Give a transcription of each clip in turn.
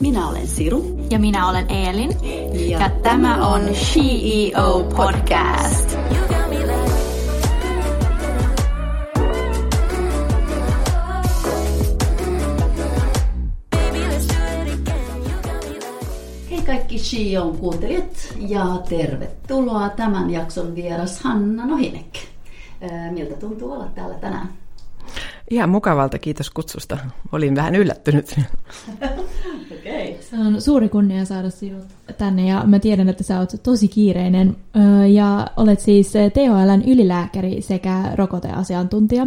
Minä olen Siru. Ja minä olen Eelin. Ja, ja tämä on CEO Podcast. Hei kaikki CEO kuuntelijat ja tervetuloa tämän jakson vieras Hanna Nohinek. Miltä tuntuu olla täällä tänään? Ihan mukavalta, kiitos kutsusta. Olin vähän yllättynyt. okay. Se on suuri kunnia saada sinut tänne ja mä tiedän, että sä oot tosi kiireinen ja olet siis THLn ylilääkäri sekä rokoteasiantuntija.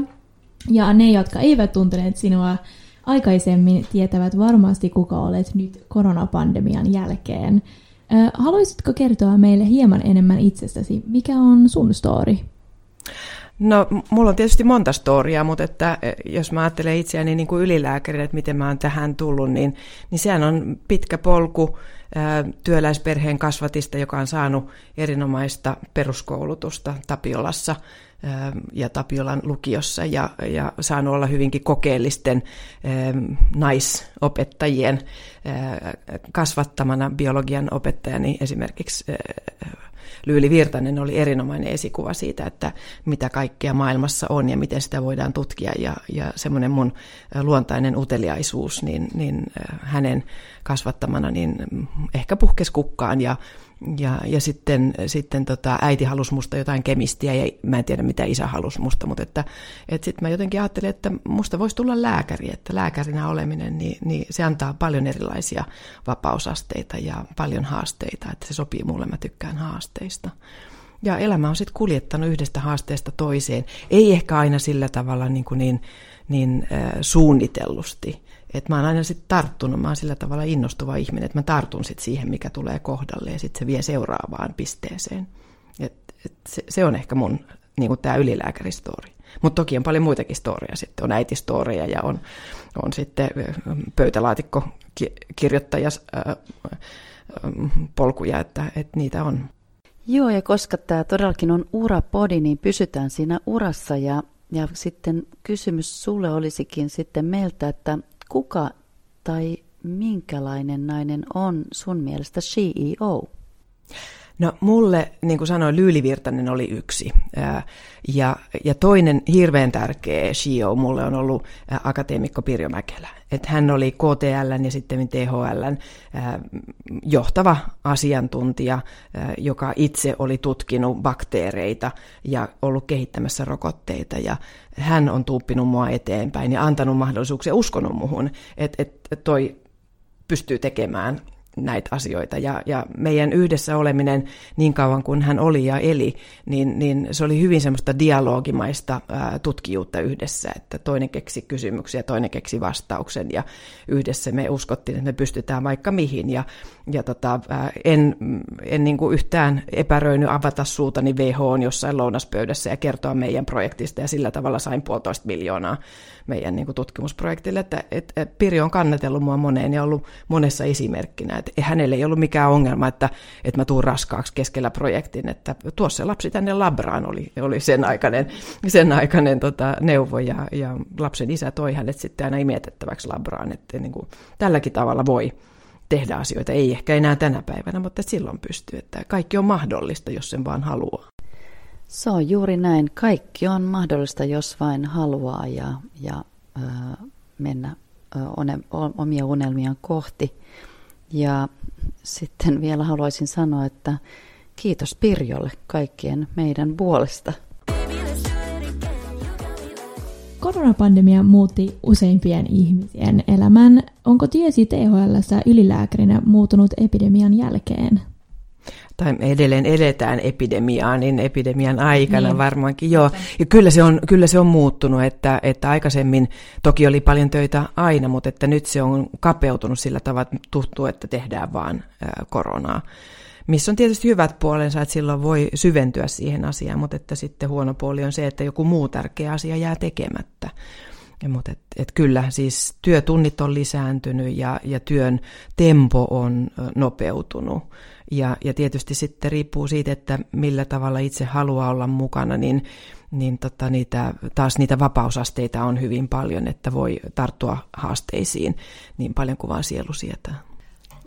Ja ne, jotka eivät tunteneet sinua aikaisemmin, tietävät varmasti, kuka olet nyt koronapandemian jälkeen. Haluaisitko kertoa meille hieman enemmän itsestäsi? Mikä on sun story? No, mulla on tietysti monta storiaa, mutta että e, jos mä ajattelen itseäni niin kuin ylilääkärinä, että miten mä oon tähän tullut, niin, niin sehän on pitkä polku työläisperheen kasvatista, joka on saanut erinomaista peruskoulutusta Tapiolassa ja Tapiolan lukiossa ja, ja saanut olla hyvinkin kokeellisten naisopettajien kasvattamana biologian opettajani esimerkiksi Lyyli Virtanen oli erinomainen esikuva siitä, että mitä kaikkea maailmassa on ja miten sitä voidaan tutkia. Ja, ja semmoinen mun luontainen uteliaisuus, niin, niin hänen kasvattamana niin ehkä puhkes kukkaan ja ja, ja sitten, sitten tota, äiti halusi musta jotain kemistiä ja mä en tiedä mitä isä halusi musta, mutta että, että sitten mä jotenkin ajattelin, että musta voisi tulla lääkäri, että lääkärinä oleminen, niin, niin se antaa paljon erilaisia vapausasteita ja paljon haasteita, että se sopii mulle, mä tykkään haasteista. Ja elämä on sitten kuljettanut yhdestä haasteesta toiseen, ei ehkä aina sillä tavalla niin, kuin niin, niin äh, suunnitellusti, että mä oon aina sitten tarttunut, mä oon sillä tavalla innostuva ihminen, että mä tartun sitten siihen, mikä tulee kohdalle ja sitten se vie seuraavaan pisteeseen. Et, et se, se on ehkä mun niin tämä ylilääkäristori. Mutta toki on paljon muitakin storia sitten. On äitistoria ja on, on sitten pöytälaatikko kirjoittaja polkuja, että, että niitä on. Joo, ja koska tämä todellakin on urapodi, niin pysytään siinä urassa. Ja, ja sitten kysymys sulle olisikin sitten meiltä, että kuka tai minkälainen nainen on sun mielestä CEO? No mulle, niin kuin sanoin, Lyyli Virtanen oli yksi. Ja, ja toinen hirveän tärkeä CEO mulle on ollut akateemikko Pirjo Mäkelä. Että hän oli KTL ja sitten THL johtava asiantuntija, joka itse oli tutkinut bakteereita ja ollut kehittämässä rokotteita. Ja hän on tuuppinut mua eteenpäin ja antanut mahdollisuuksia, uskonut muhun, että, että toi pystyy tekemään näitä asioita. Ja, ja meidän yhdessä oleminen niin kauan kuin hän oli ja eli, niin, niin se oli hyvin semmoista dialogimaista ää, tutkijuutta yhdessä, että toinen keksi kysymyksiä, toinen keksi vastauksen ja yhdessä me uskottiin, että me pystytään vaikka mihin. Ja, ja tota, ää, en, en niin kuin yhtään epäröinyt avata suutani WHO jossain lounaspöydässä ja kertoa meidän projektista ja sillä tavalla sain puolitoista miljoonaa meidän niin kuin tutkimusprojektille, että, että Pirjo on kannatellut mua moneen ja ollut monessa esimerkkinä, hänelle ei ollut mikään ongelma, että, että mä tuun raskaaksi keskellä projektin, että tuossa lapsi tänne labraan oli, oli sen aikainen, sen aikainen tota, neuvo ja, ja lapsen isä toi hänet sitten aina imietettäväksi labraan, että niin kuin, tälläkin tavalla voi tehdä asioita, ei ehkä enää tänä päivänä, mutta silloin pystyy, että kaikki on mahdollista, jos sen vaan haluaa. Se on juuri näin. Kaikki on mahdollista, jos vain haluaa ja, ja ö, mennä ö, one, omia unelmiaan kohti. Ja sitten vielä haluaisin sanoa, että kiitos Pirjolle kaikkien meidän puolesta. Koronapandemia muutti useimpien ihmisien elämän. Onko tiesi THL ylilääkärinä muuttunut epidemian jälkeen? Tai edelleen eletään epidemiaa, niin epidemian aikana niin. varmaankin joo. Ja kyllä se on, kyllä se on muuttunut, että, että aikaisemmin toki oli paljon töitä aina, mutta että nyt se on kapeutunut sillä tavalla, että tuttu, että tehdään vaan koronaa. Missä on tietysti hyvät puolensa, että silloin voi syventyä siihen asiaan, mutta että sitten huono puoli on se, että joku muu tärkeä asia jää tekemättä. Ja, mutta et, et kyllä, siis työtunnit on lisääntynyt ja, ja työn tempo on nopeutunut. Ja, ja tietysti sitten riippuu siitä, että millä tavalla itse haluaa olla mukana, niin, niin tota niitä, taas niitä vapausasteita on hyvin paljon, että voi tarttua haasteisiin niin paljon kuin vaan sielu sietää.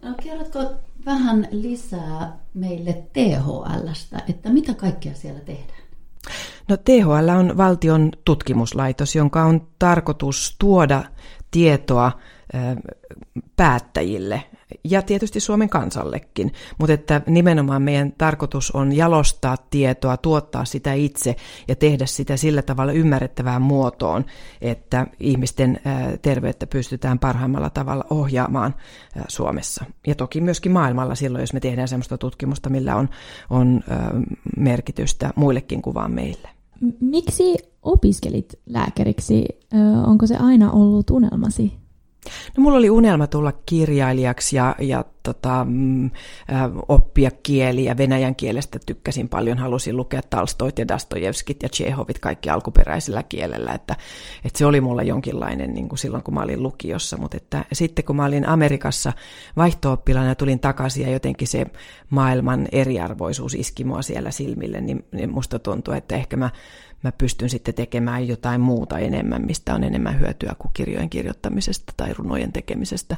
No, kerrotko vähän lisää meille THLstä, että mitä kaikkea siellä tehdään? No THL on valtion tutkimuslaitos, jonka on tarkoitus tuoda tietoa päättäjille ja tietysti Suomen kansallekin, mutta että nimenomaan meidän tarkoitus on jalostaa tietoa, tuottaa sitä itse ja tehdä sitä sillä tavalla ymmärrettävään muotoon, että ihmisten terveyttä pystytään parhaimmalla tavalla ohjaamaan Suomessa. Ja toki myöskin maailmalla silloin, jos me tehdään sellaista tutkimusta, millä on, on merkitystä muillekin kuin vaan meille. Miksi opiskelit lääkäriksi? Onko se aina ollut unelmasi? No mulla oli unelma tulla kirjailijaksi ja, ja tota, mm, oppia kieliä. Venäjän kielestä tykkäsin paljon, halusin lukea Talstoit ja Dastojevskit ja Chehovit kaikki alkuperäisellä kielellä. Että, että se oli mulla jonkinlainen niin kuin silloin, kun mä olin lukiossa. Mutta että, sitten kun mä olin Amerikassa vaihto ja tulin takaisin ja jotenkin se maailman eriarvoisuus iski mua siellä silmille, niin, niin musta tuntuu, että ehkä mä mä pystyn sitten tekemään jotain muuta enemmän, mistä on enemmän hyötyä kuin kirjojen kirjoittamisesta tai runojen tekemisestä.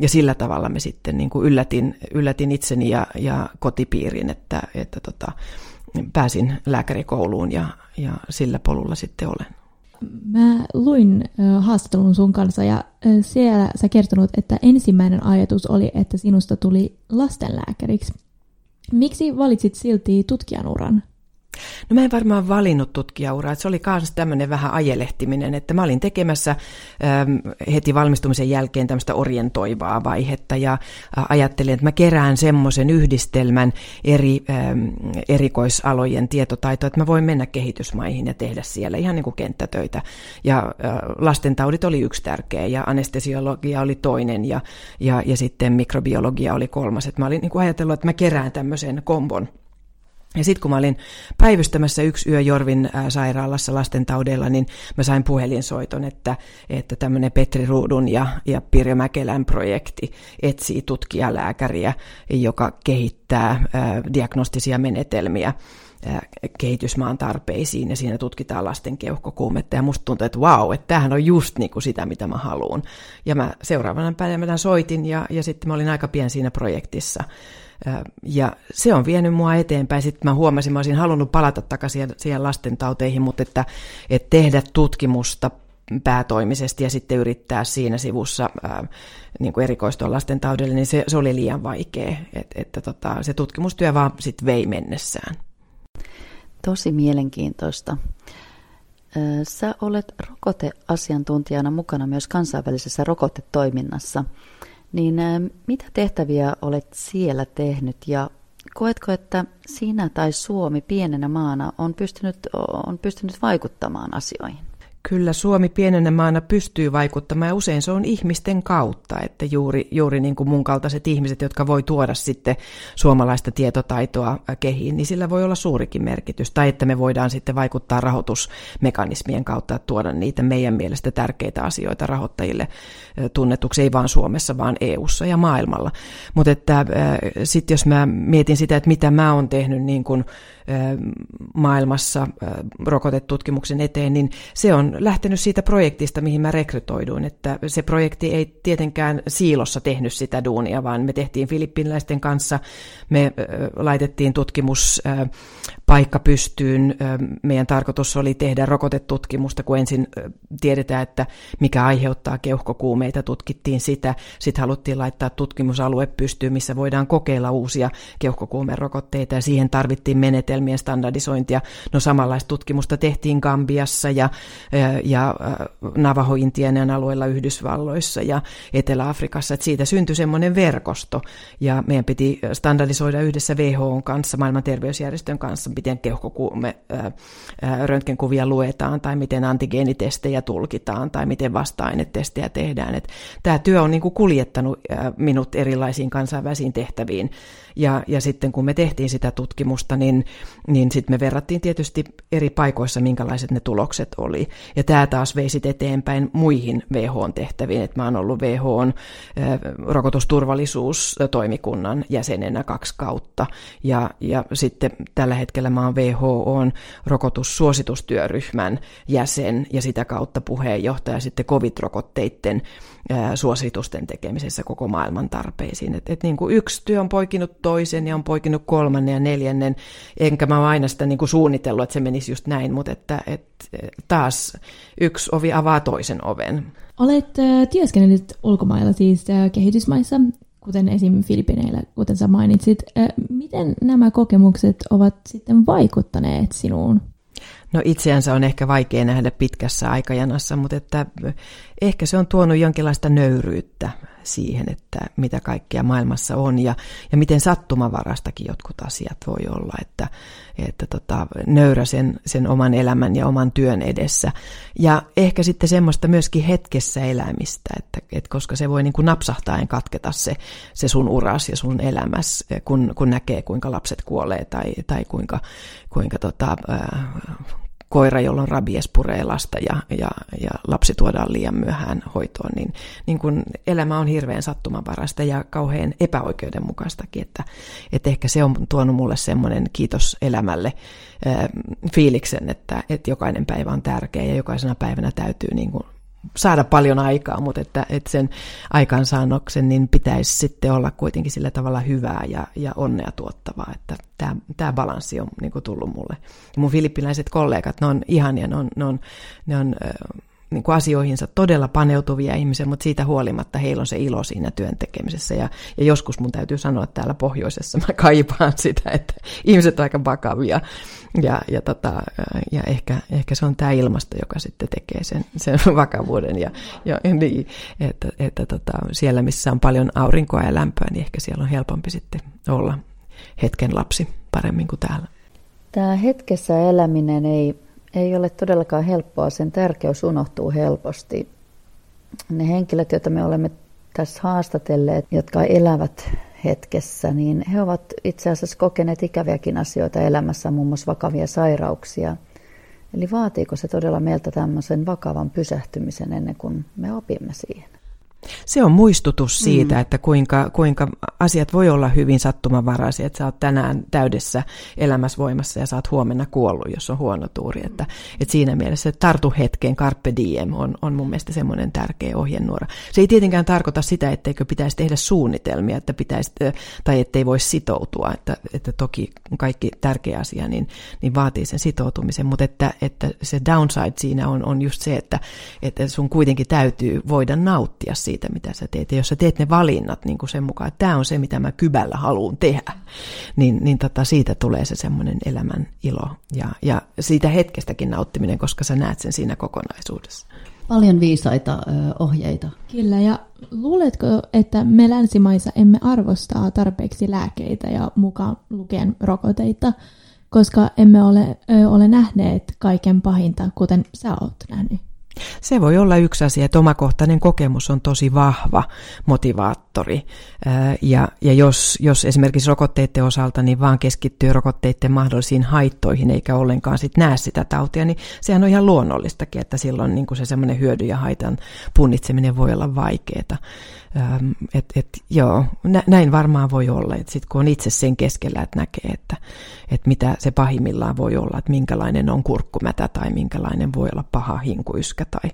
Ja sillä tavalla me sitten niin kuin yllätin, yllätin itseni ja, ja kotipiirin, että, että tota, pääsin lääkärikouluun ja, ja sillä polulla sitten olen. Mä luin haastattelun sun kanssa ja siellä sä kertonut, että ensimmäinen ajatus oli, että sinusta tuli lastenlääkäriksi. Miksi valitsit silti tutkijan uran? No mä en varmaan valinnut tutkijauraa, se oli myös tämmöinen vähän ajelehtiminen, että mä olin tekemässä ähm, heti valmistumisen jälkeen tämmöistä orientoivaa vaihetta ja ajattelin, että mä kerään semmoisen yhdistelmän eri ähm, erikoisalojen tietotaitoa, että mä voin mennä kehitysmaihin ja tehdä siellä ihan niin kuin kenttätöitä. Ja lastentaudit oli yksi tärkeä ja anestesiologia oli toinen ja, ja, ja sitten mikrobiologia oli kolmas. Että mä olin niin kuin ajatellut, että mä kerään tämmöisen kombon. Ja sitten kun mä olin päivystämässä yksi yö Jorvin sairaalassa lastentaudeilla, niin mä sain puhelinsoiton, että, että tämmöinen Petri Ruudun ja, ja Pirjo Mäkelän projekti etsii tutkijalääkäriä, joka kehittää ää, diagnostisia menetelmiä kehitysmaan tarpeisiin ja siinä tutkitaan lasten keuhkokuumetta ja musta tuntuu, että vau, että tämähän on just niin kuin sitä, mitä mä haluan. Ja mä seuraavana päivänä soitin ja, ja sitten mä olin aika pian siinä projektissa ja se on vienyt mua eteenpäin. Sitten mä huomasin, mä olisin halunnut palata takaisin siihen lastentauteihin, mutta että, että tehdä tutkimusta päätoimisesti ja sitten yrittää siinä sivussa ää, niin kuin erikoistua lastentaudelle, niin se, se oli liian vaikea. Et, että tota, se tutkimustyö vaan sitten vei mennessään. Tosi mielenkiintoista. Sä olet rokoteasiantuntijana mukana myös kansainvälisessä rokotetoiminnassa. Niin mitä tehtäviä olet siellä tehnyt ja koetko, että sinä tai Suomi pienenä maana on pystynyt, on pystynyt vaikuttamaan asioihin? Kyllä Suomi pienenä maana pystyy vaikuttamaan ja usein se on ihmisten kautta, että juuri, juuri niin kuin mun kaltaiset ihmiset, jotka voi tuoda sitten suomalaista tietotaitoa kehiin, niin sillä voi olla suurikin merkitys. Tai että me voidaan sitten vaikuttaa rahoitusmekanismien kautta, tuoda niitä meidän mielestä tärkeitä asioita rahoittajille tunnetuksi, ei vain Suomessa, vaan EU:ssa ja maailmalla. Mutta että sitten jos mä mietin sitä, että mitä mä oon tehnyt niin kuin maailmassa rokotetutkimuksen eteen, niin se on lähtenyt siitä projektista, mihin mä rekrytoiduin. Että se projekti ei tietenkään siilossa tehnyt sitä duunia, vaan me tehtiin filippinläisten kanssa, me laitettiin tutkimuspaikka pystyyn. Meidän tarkoitus oli tehdä rokotetutkimusta, kun ensin tiedetään, että mikä aiheuttaa keuhkokuumeita, tutkittiin sitä. Sitten haluttiin laittaa tutkimusalue pystyyn, missä voidaan kokeilla uusia keuhkokuumerokotteita ja siihen tarvittiin menetelmien standardisointia. No samanlaista tutkimusta tehtiin Gambiassa ja ja Navajo-Intianen alueella Yhdysvalloissa ja Etelä-Afrikassa, että siitä syntyi semmoinen verkosto ja meidän piti standardisoida yhdessä WHO kanssa, maailman terveysjärjestön kanssa, miten keuhkokuume röntgenkuvia luetaan tai miten antigeenitestejä tulkitaan tai miten vasta-ainetestejä tehdään. Että tämä työ on niin kuin kuljettanut minut erilaisiin kansainvälisiin tehtäviin ja, ja sitten kun me tehtiin sitä tutkimusta, niin niin sitten me verrattiin tietysti eri paikoissa, minkälaiset ne tulokset oli. Ja tämä taas vei sitten eteenpäin muihin WHO-tehtäviin, että mä oon ollut WHOn rokotusturvallisuustoimikunnan jäsenenä kaksi kautta, ja, ja sitten tällä hetkellä mä oon WHOn rokotussuositustyöryhmän jäsen, ja sitä kautta puheenjohtaja sitten COVID-rokotteiden suositusten tekemisessä koko maailman tarpeisiin. Et, et niin kuin yksi työ on poikinut toisen ja on poikinut kolmannen ja neljännen, enkä mä aina sitä niin kuin suunnitellut, että se menisi just näin, mutta että, et, taas yksi ovi avaa toisen oven. Olet äh, työskennellyt ulkomailla, siis äh, kehitysmaissa, kuten esim. Filippineillä, kuten sä mainitsit. Äh, miten nämä kokemukset ovat sitten vaikuttaneet sinuun? No itseänsä on ehkä vaikea nähdä pitkässä aikajanassa, mutta että ehkä se on tuonut jonkinlaista nöyryyttä siihen, että mitä kaikkea maailmassa on ja, ja miten sattumavarastakin jotkut asiat voi olla, että, että tota, nöyrä sen, sen oman elämän ja oman työn edessä. Ja ehkä sitten semmoista myöskin hetkessä elämistä, että, että koska se voi niin kuin napsahtaen katketa se, se sun uras ja sun elämäs, kun, kun näkee kuinka lapset kuolee tai, tai kuinka, kuinka tota, äh, koira, jolla on rabies, puree lasta ja, ja, ja lapsi tuodaan liian myöhään hoitoon, niin, niin kun elämä on hirveän sattumanvarasta ja kauhean epäoikeudenmukaistakin, että, että ehkä se on tuonut mulle semmoinen kiitos elämälle äh, fiiliksen, että, että jokainen päivä on tärkeä ja jokaisena päivänä täytyy niin kuin saada paljon aikaa, mutta että, että sen aikaansaannoksen niin pitäisi sitten olla kuitenkin sillä tavalla hyvää ja, ja onnea tuottavaa, että tämä, tämä balanssi on niin kuin tullut mulle. Ja mun filippiläiset kollegat, ne on ihania, ne on, ne on, ne on niin kuin asioihinsa todella paneutuvia ihmisiä, mutta siitä huolimatta heillä on se ilo siinä työn tekemisessä. Ja, ja joskus mun täytyy sanoa, että täällä pohjoisessa mä kaipaan sitä, että ihmiset on aika vakavia. Ja, ja, tota, ja ehkä, ehkä se on tämä ilmasto, joka sitten tekee sen, sen vakavuuden. Ja, ja niin, että, että tota, siellä, missä on paljon aurinkoa ja lämpöä, niin ehkä siellä on helpompi sitten olla hetken lapsi paremmin kuin täällä. Tämä hetkessä eläminen ei ei ole todellakaan helppoa, sen tärkeys unohtuu helposti. Ne henkilöt, joita me olemme tässä haastatelleet, jotka elävät hetkessä, niin he ovat itse asiassa kokeneet ikäviäkin asioita elämässä, muun muassa vakavia sairauksia. Eli vaatiiko se todella meiltä tämmöisen vakavan pysähtymisen ennen kuin me opimme siihen? Se on muistutus siitä, mm. että kuinka, kuinka asiat voi olla hyvin sattumanvaraisia, että sä oot tänään täydessä elämäsvoimassa ja sä oot huomenna kuollut, jos on huono tuuri. Että, että siinä mielessä että tartu hetkeen, carpe diem on, on mun mielestä semmoinen tärkeä ohjenuora. Se ei tietenkään tarkoita sitä, etteikö pitäisi tehdä suunnitelmia, että pitäisi, tai ettei voi sitoutua, että, että toki kaikki tärkeä asia niin, niin vaatii sen sitoutumisen, mutta että, että se downside siinä on, on just se, että, että sun kuitenkin täytyy voida nauttia siitä, siitä, mitä sä teet. Ja jos sä teet ne valinnat niin kuin sen mukaan, että tämä on se, mitä mä kybällä haluan tehdä, niin, niin tota, siitä tulee se semmoinen elämän ilo. Ja, ja siitä hetkestäkin nauttiminen, koska sä näet sen siinä kokonaisuudessa. Paljon viisaita ö, ohjeita. Kyllä, ja luuletko, että me länsimaissa emme arvostaa tarpeeksi lääkeitä ja mukaan lukien rokoteita, koska emme ole, ö, ole nähneet kaiken pahinta, kuten sä oot nähnyt? Se voi olla yksi asia, että omakohtainen kokemus on tosi vahva motivaattori. Ja, ja jos, jos esimerkiksi rokotteiden osalta niin vaan keskittyy rokotteiden mahdollisiin haittoihin eikä ollenkaan sit näe sitä tautia, niin sehän on ihan luonnollistakin, että silloin niin kuin se semmoinen hyödy ja haitan punnitseminen voi olla vaikeaa. Et, et, joo, näin varmaan voi olla, että sitten kun on itse sen keskellä, että näkee, että, että mitä se pahimmillaan voi olla, että minkälainen on kurkkumätä tai minkälainen voi olla paha hinkuyskä tai,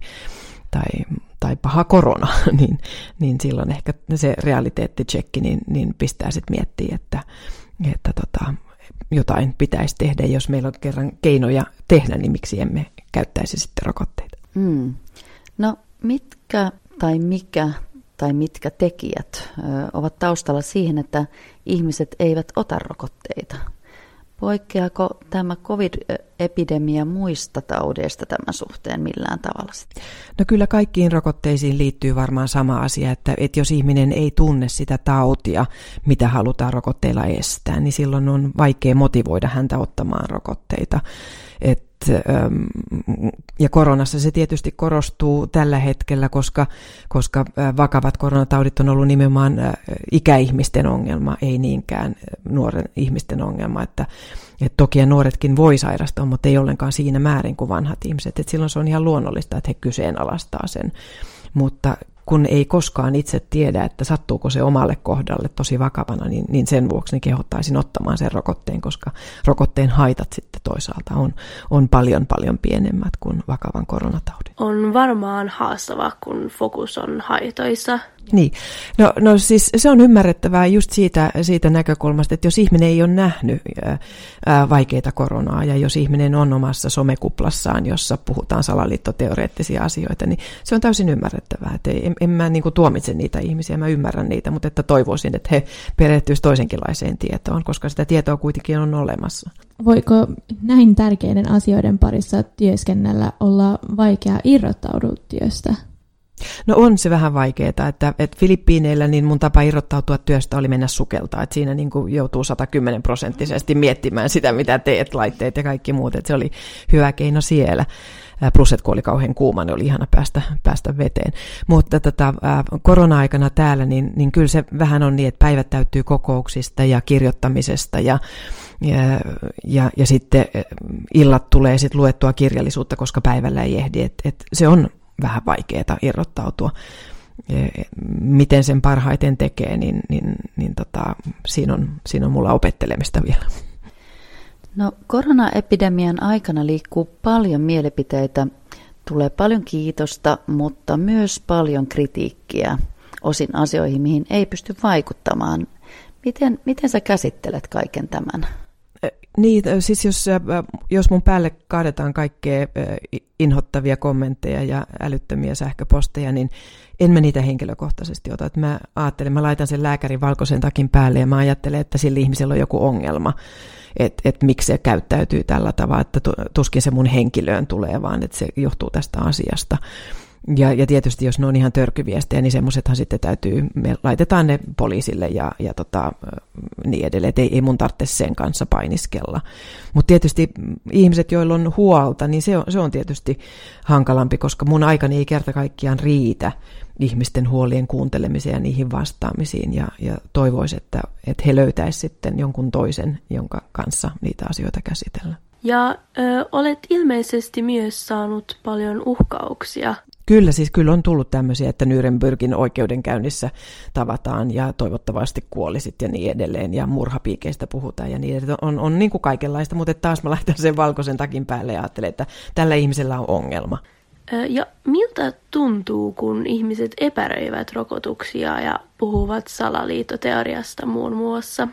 tai, tai paha korona, niin, niin silloin ehkä se realiteettitsekki niin, niin pistää sitten miettiä, että, että tota, jotain pitäisi tehdä, jos meillä on kerran keinoja tehdä, niin miksi emme käyttäisi sitten rokotteita. Mm. No mitkä tai mikä tai mitkä tekijät ovat taustalla siihen, että ihmiset eivät ota rokotteita? Poikkeako tämä COVID-epidemia muista taudeista tämän suhteen millään tavalla? No kyllä kaikkiin rokotteisiin liittyy varmaan sama asia, että, että jos ihminen ei tunne sitä tautia, mitä halutaan rokotteilla estää, niin silloin on vaikea motivoida häntä ottamaan rokotteita. Et ja koronassa se tietysti korostuu tällä hetkellä, koska, koska vakavat koronataudit on ollut nimenomaan ikäihmisten ongelma, ei niinkään nuoren ihmisten ongelma, että et toki nuoretkin voi sairastaa, mutta ei ollenkaan siinä määrin kuin vanhat ihmiset. Et silloin se on ihan luonnollista, että he kyseenalaistaa sen. Mutta kun ei koskaan itse tiedä, että sattuuko se omalle kohdalle tosi vakavana, niin, niin sen vuoksi niin kehottaisin ottamaan sen rokotteen, koska rokotteen haitat sitten toisaalta on, on paljon paljon pienemmät kuin vakavan koronataudin. On varmaan haastava, kun fokus on haitoissa niin, no, no siis se on ymmärrettävää just siitä, siitä näkökulmasta, että jos ihminen ei ole nähnyt ää, vaikeita koronaa ja jos ihminen on omassa somekuplassaan, jossa puhutaan salaliittoteoreettisia asioita, niin se on täysin ymmärrettävää. Että en, en mä niin kuin tuomitse niitä ihmisiä, mä ymmärrän niitä, mutta että toivoisin, että he perehtyisivät toisenkinlaiseen tietoon, koska sitä tietoa kuitenkin on olemassa. Voiko näin tärkeiden asioiden parissa työskennellä olla vaikea irrottautua työstä? No on se vähän vaikeaa, että, että Filippiineillä niin mun tapa irrottautua työstä oli mennä sukeltaa, että siinä niin kuin joutuu 110 prosenttisesti miettimään sitä, mitä teet, laitteet ja kaikki muut, että se oli hyvä keino siellä. Plus, että kun oli kauhean kuuma, niin oli ihana päästä, päästä veteen. Mutta tota, korona-aikana täällä, niin, niin kyllä se vähän on niin, että päivät täyttyy kokouksista ja kirjoittamisesta ja, ja, ja, ja sitten illat tulee sitten luettua kirjallisuutta, koska päivällä ei ehdi. Et, et se on vähän vaikeaa irrottautua. E, miten sen parhaiten tekee, niin, niin, niin tota, siinä, on, siinä on mulla opettelemista vielä. No, koronaepidemian aikana liikkuu paljon mielipiteitä, tulee paljon kiitosta, mutta myös paljon kritiikkiä osin asioihin, mihin ei pysty vaikuttamaan. Miten, miten sä käsittelet kaiken tämän? Niin, siis jos, jos mun päälle kaadetaan kaikkea inhottavia kommentteja ja älyttömiä sähköposteja, niin en mä niitä henkilökohtaisesti ota. Että mä ajattelen, mä laitan sen lääkärin valkoisen takin päälle ja mä ajattelen, että sillä ihmisellä on joku ongelma, että et miksi se käyttäytyy tällä tavalla, että tuskin se mun henkilöön tulee, vaan että se johtuu tästä asiasta. Ja, ja tietysti jos ne on ihan törkyviestejä, niin semmoisethan sitten täytyy, me laitetaan ne poliisille ja, ja tota, niin edelleen, että ei, ei mun tarvitse sen kanssa painiskella. Mutta tietysti ihmiset, joilla on huolta, niin se on, se on tietysti hankalampi, koska mun aikani ei kerta kaikkiaan riitä ihmisten huolien kuuntelemiseen ja niihin vastaamisiin ja, ja toivoisi, että, että he löytäisivät sitten jonkun toisen, jonka kanssa niitä asioita käsitellä. Ja ö, olet ilmeisesti myös saanut paljon uhkauksia Kyllä, siis kyllä on tullut tämmöisiä, että Nürnbergin oikeudenkäynnissä tavataan ja toivottavasti kuolisit ja niin edelleen ja murhapiikeistä puhutaan ja niin edelleen. On, on niin kuin kaikenlaista, mutta taas mä laitan sen valkoisen takin päälle ja ajattelen, että tällä ihmisellä on ongelma. Ja miltä tuntuu, kun ihmiset epäröivät rokotuksia ja puhuvat salaliittoteoriasta muun muassa?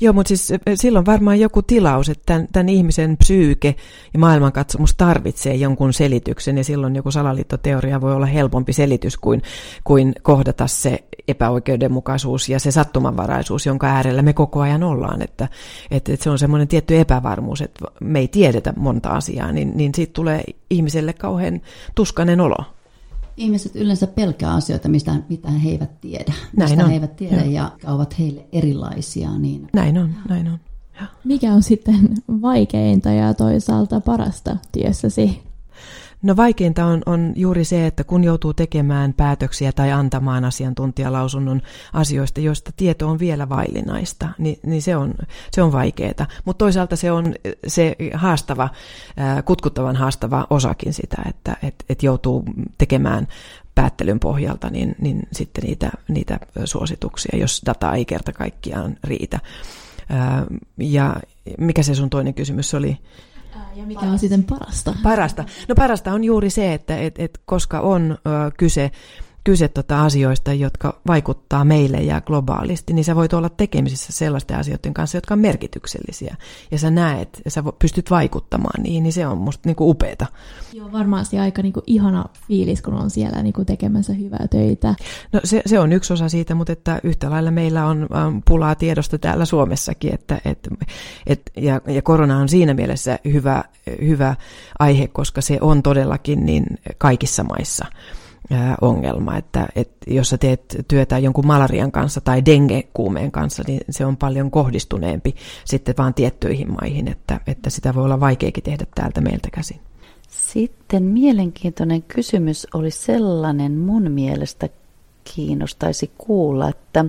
Joo, mutta siis silloin varmaan joku tilaus, että tämän, tämän ihmisen psyyke ja maailmankatsomus tarvitsee jonkun selityksen ja silloin joku salaliittoteoria voi olla helpompi selitys kuin, kuin kohdata se epäoikeudenmukaisuus ja se sattumanvaraisuus, jonka äärellä me koko ajan ollaan. Että, että, että se on semmoinen tietty epävarmuus, että me ei tiedetä monta asiaa, niin, niin siitä tulee ihmiselle kauhean tuskainen olo. Ihmiset yleensä pelkää asioita, mistä, mitä he eivät tiedä. Näin mistä on. he eivät tiedä Joo. ja ovat heille erilaisia. Niin... Näin on, näin on. Mikä on sitten vaikeinta ja toisaalta parasta työssäsi? No vaikeinta on, on juuri se, että kun joutuu tekemään päätöksiä tai antamaan asiantuntijalausunnon asioista, joista tieto on vielä vaillinaista, niin, niin se on, se on vaikeaa. Mutta toisaalta se on se haastava, kutkuttavan haastava osakin sitä, että et, et joutuu tekemään päättelyn pohjalta niin, niin sitten niitä, niitä suosituksia, jos data ei kerta kaikkiaan riitä. Ja mikä se sun toinen kysymys oli? Ja mikä on sitten parasta? Parasta. No parasta on juuri se, että et, et koska on ö, kyse kyse tota asioista, jotka vaikuttaa meille ja globaalisti, niin sä voit olla tekemisissä sellaisten asioiden kanssa, jotka on merkityksellisiä. Ja sä näet ja sä pystyt vaikuttamaan niihin, niin se on musta niinku upeeta. Joo, varmasti aika niinku ihana fiilis, kun on siellä niinku tekemässä hyvää töitä. No se, se on yksi osa siitä, mutta että yhtä lailla meillä on pulaa tiedosta täällä Suomessakin, että, et, et, ja, ja korona on siinä mielessä hyvä, hyvä aihe, koska se on todellakin niin kaikissa maissa ongelma, että, että jos sä teet työtä jonkun malarian kanssa tai dengekuumeen kanssa, niin se on paljon kohdistuneempi sitten vaan tiettyihin maihin, että, että sitä voi olla vaikeakin tehdä täältä meiltä käsin. Sitten mielenkiintoinen kysymys oli sellainen mun mielestä kiinnostaisi kuulla, että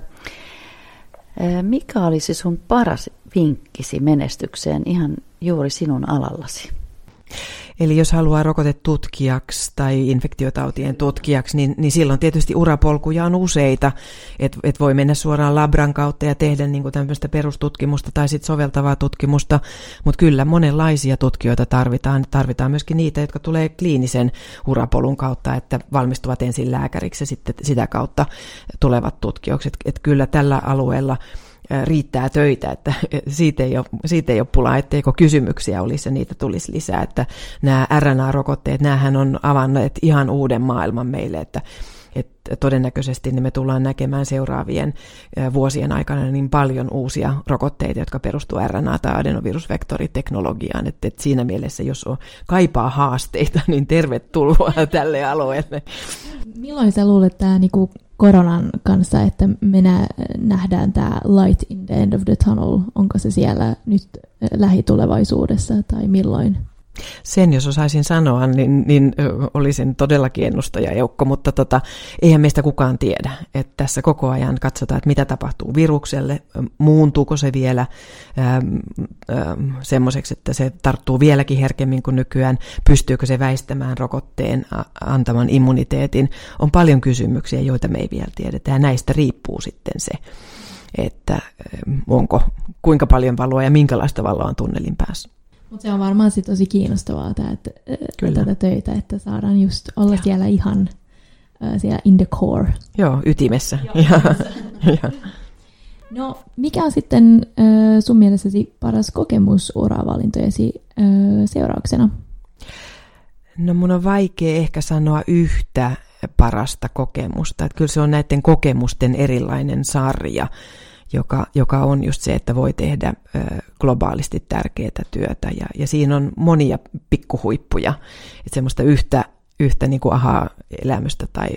mikä olisi sun paras vinkkisi menestykseen ihan juuri sinun alallasi? Eli jos haluaa rokotetutkijaksi tai infektiotautien tutkijaksi, niin, niin silloin tietysti urapolkuja on useita. Että et voi mennä suoraan labran kautta ja tehdä niin kuin tämmöistä perustutkimusta tai sitten soveltavaa tutkimusta. Mutta kyllä monenlaisia tutkijoita tarvitaan. Tarvitaan myöskin niitä, jotka tulee kliinisen urapolun kautta, että valmistuvat ensin lääkäriksi ja sitten sitä kautta tulevat tutkijoiksi. Että et kyllä tällä alueella riittää töitä, että siitä ei ole, siitä ei ole pulaa, etteikö kysymyksiä olisi ja niitä tulisi lisää, että nämä RNA-rokotteet, näähän on avanneet ihan uuden maailman meille, että että todennäköisesti niin me tullaan näkemään seuraavien vuosien aikana niin paljon uusia rokotteita, jotka perustuu RNA- tai adenovirusvektoriteknologiaan. Että, että siinä mielessä, jos on kaipaa haasteita, niin tervetuloa tälle alueelle. Milloin sä luulet, että tämä niinku koronan kanssa, että me nähdään tämä light in the end of the tunnel. Onko se siellä nyt lähitulevaisuudessa tai milloin? Sen jos osaisin sanoa, niin, niin olisin todellakin ennustajajoukko, mutta tota, eihän meistä kukaan tiedä. Että tässä koko ajan katsotaan, että mitä tapahtuu virukselle, muuntuuko se vielä semmoiseksi, että se tarttuu vieläkin herkemmin kuin nykyään, pystyykö se väistämään rokotteen antaman immuniteetin. On paljon kysymyksiä, joita me ei vielä tiedetä, ja näistä riippuu sitten se, että onko kuinka paljon valoa ja minkälaista valoa on tunnelin päässä. Mutta se on varmaan sit tosi kiinnostavaa tää, että, Kyllä. tätä töitä, että saadaan just olla ja. siellä ihan siellä in the core. Joo, ytimessä. Joo, no, mikä on sitten uh, sun mielestäsi paras kokemus uravalintojesi seurauksena? No mun on vaikea ehkä sanoa yhtä parasta kokemusta. Että kyllä se on näiden kokemusten erilainen sarja joka, joka on just se, että voi tehdä globaalisti tärkeää työtä. Ja, ja siinä on monia pikkuhuippuja, että semmoista yhtä, yhtä niin kuin aha-elämystä tai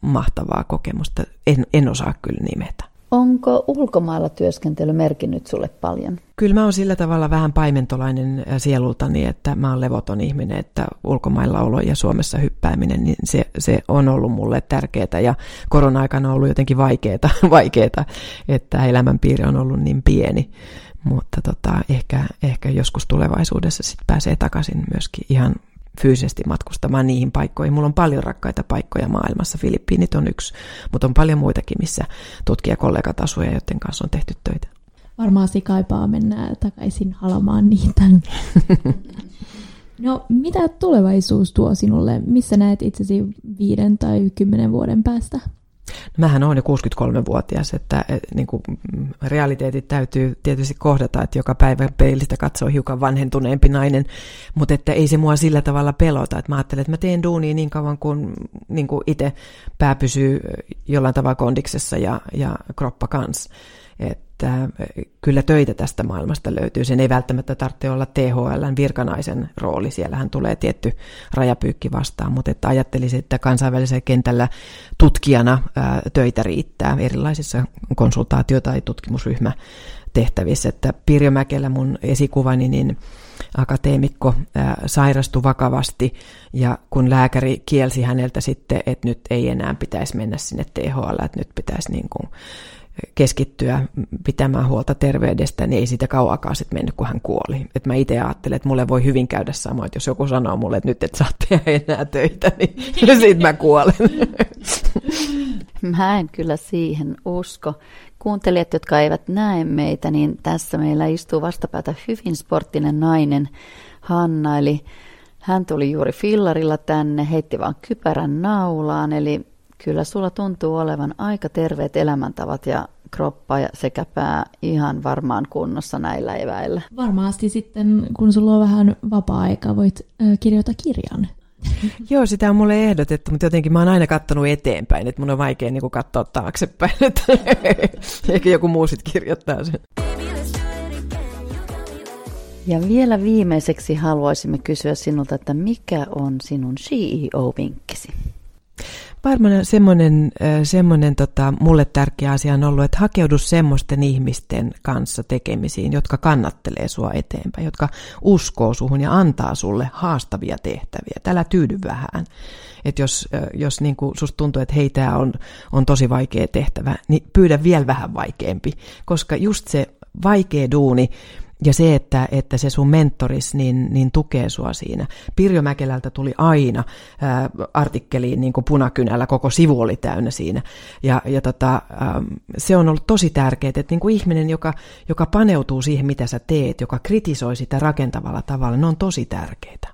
mahtavaa kokemusta en, en osaa kyllä nimetä. Onko ulkomailla työskentely merkinnyt sulle paljon? Kyllä mä oon sillä tavalla vähän paimentolainen sielultani, että mä oon levoton ihminen, että ulkomailla olo ja Suomessa hyppääminen, niin se, se on ollut mulle tärkeää ja korona-aikana on ollut jotenkin vaikeaa, vaikeaa että elämänpiiri on ollut niin pieni. Mutta tota, ehkä, ehkä joskus tulevaisuudessa sit pääsee takaisin myöskin ihan fyysisesti matkustamaan niihin paikkoihin. Mulla on paljon rakkaita paikkoja maailmassa. Filippiinit on yksi, mutta on paljon muitakin, missä tutkijakollegat asuja, joiden kanssa on tehty töitä. Varmaan kaipaa mennä takaisin halamaan niitä. no, mitä tulevaisuus tuo sinulle? Missä näet itsesi viiden tai kymmenen vuoden päästä? No, mähän olen jo 63-vuotias, että niin kuin, mm, realiteetit täytyy tietysti kohdata, että joka päivä peilistä katsoo hiukan vanhentuneempi nainen, mutta että ei se mua sillä tavalla pelota, että mä ajattelen, että mä teen duunia niin kauan kuin, niin kuin itse pää pysyy jollain tavalla kondiksessa ja, ja kroppa kanssa. Että kyllä töitä tästä maailmasta löytyy. Sen ei välttämättä tarvitse olla THLn virkanaisen rooli. Siellähän tulee tietty rajapyykki vastaan, mutta että ajattelisin, että kansainvälisellä kentällä tutkijana ää, töitä riittää erilaisissa konsultaatio- tai tutkimusryhmä tehtävissä, että Pirjo Mäkelä, mun esikuvani, niin akateemikko ää, sairastui vakavasti ja kun lääkäri kielsi häneltä sitten, että nyt ei enää pitäisi mennä sinne THL, että nyt pitäisi niin kuin keskittyä pitämään huolta terveydestä, niin ei siitä kauakaan sitten mennyt, kun hän kuoli. Et mä itse ajattelen, että mulle voi hyvin käydä samoin, että jos joku sanoo mulle, että nyt et saa tehdä enää töitä, niin sitten mä kuolen. Mä en kyllä siihen usko. Kuuntelijat, jotka eivät näe meitä, niin tässä meillä istuu vastapäätä hyvin sporttinen nainen, Hanna, eli hän tuli juuri fillarilla tänne, heitti vaan kypärän naulaan, eli Kyllä sulla tuntuu olevan aika terveet elämäntavat ja kroppa sekä pää ihan varmaan kunnossa näillä eväillä. Varmasti sitten, kun sulla on vähän vapaa-aikaa, voit äh, kirjoittaa kirjan. Joo, sitä on mulle ehdotettu, mutta jotenkin mä oon aina katsonut eteenpäin, että mun on vaikea niin kuin katsoa taaksepäin, että ehkä joku muu sitten kirjoittaa sen. Ja vielä viimeiseksi haluaisimme kysyä sinulta, että mikä on sinun CEO-vinkkisi? Varmaan semmoinen, semmoinen tota, mulle tärkeä asia on ollut, että hakeudu semmoisten ihmisten kanssa tekemisiin, jotka kannattelee sua eteenpäin, jotka uskoo suhun ja antaa sulle haastavia tehtäviä. Tällä tyydy vähän. Että jos, jos niin kuin susta tuntuu, että hei, tämä on, on tosi vaikea tehtävä, niin pyydä vielä vähän vaikeampi, koska just se vaikea duuni, ja se, että, että se sun mentoris niin, niin tukee sua siinä. Pirjo Mäkelältä tuli aina ää, artikkeliin niin kuin punakynällä, koko sivu oli täynnä siinä. Ja, ja tota, ää, se on ollut tosi tärkeää, että niin kuin ihminen, joka, joka paneutuu siihen, mitä sä teet, joka kritisoi sitä rakentavalla tavalla, ne on tosi tärkeitä.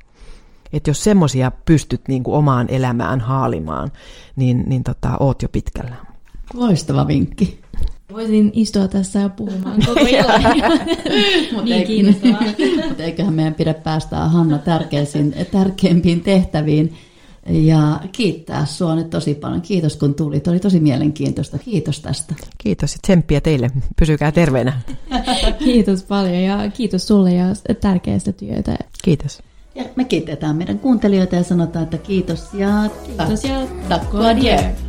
Että jos semmoisia pystyt niin kuin omaan elämään haalimaan, niin, niin tota, oot jo pitkällä. Loistava vinkki. Voisin istua tässä ja puhumaan koko illan. niin kiinnostavaa. Mutta eiköhän meidän pidä päästä Hanna tärkeisiin, tärkeimpiin tehtäviin. Ja kiittää sinua nyt tosi paljon. Kiitos kun tulit. Oli tosi mielenkiintoista. Kiitos tästä. Kiitos ja tsemppiä teille. Pysykää terveenä. kiitos paljon ja kiitos sulle ja tärkeästä työtä. Kiitos. Ja me kiitetään meidän kuuntelijoita ja sanotaan, että kiitos ja kiitos ja takko adieu.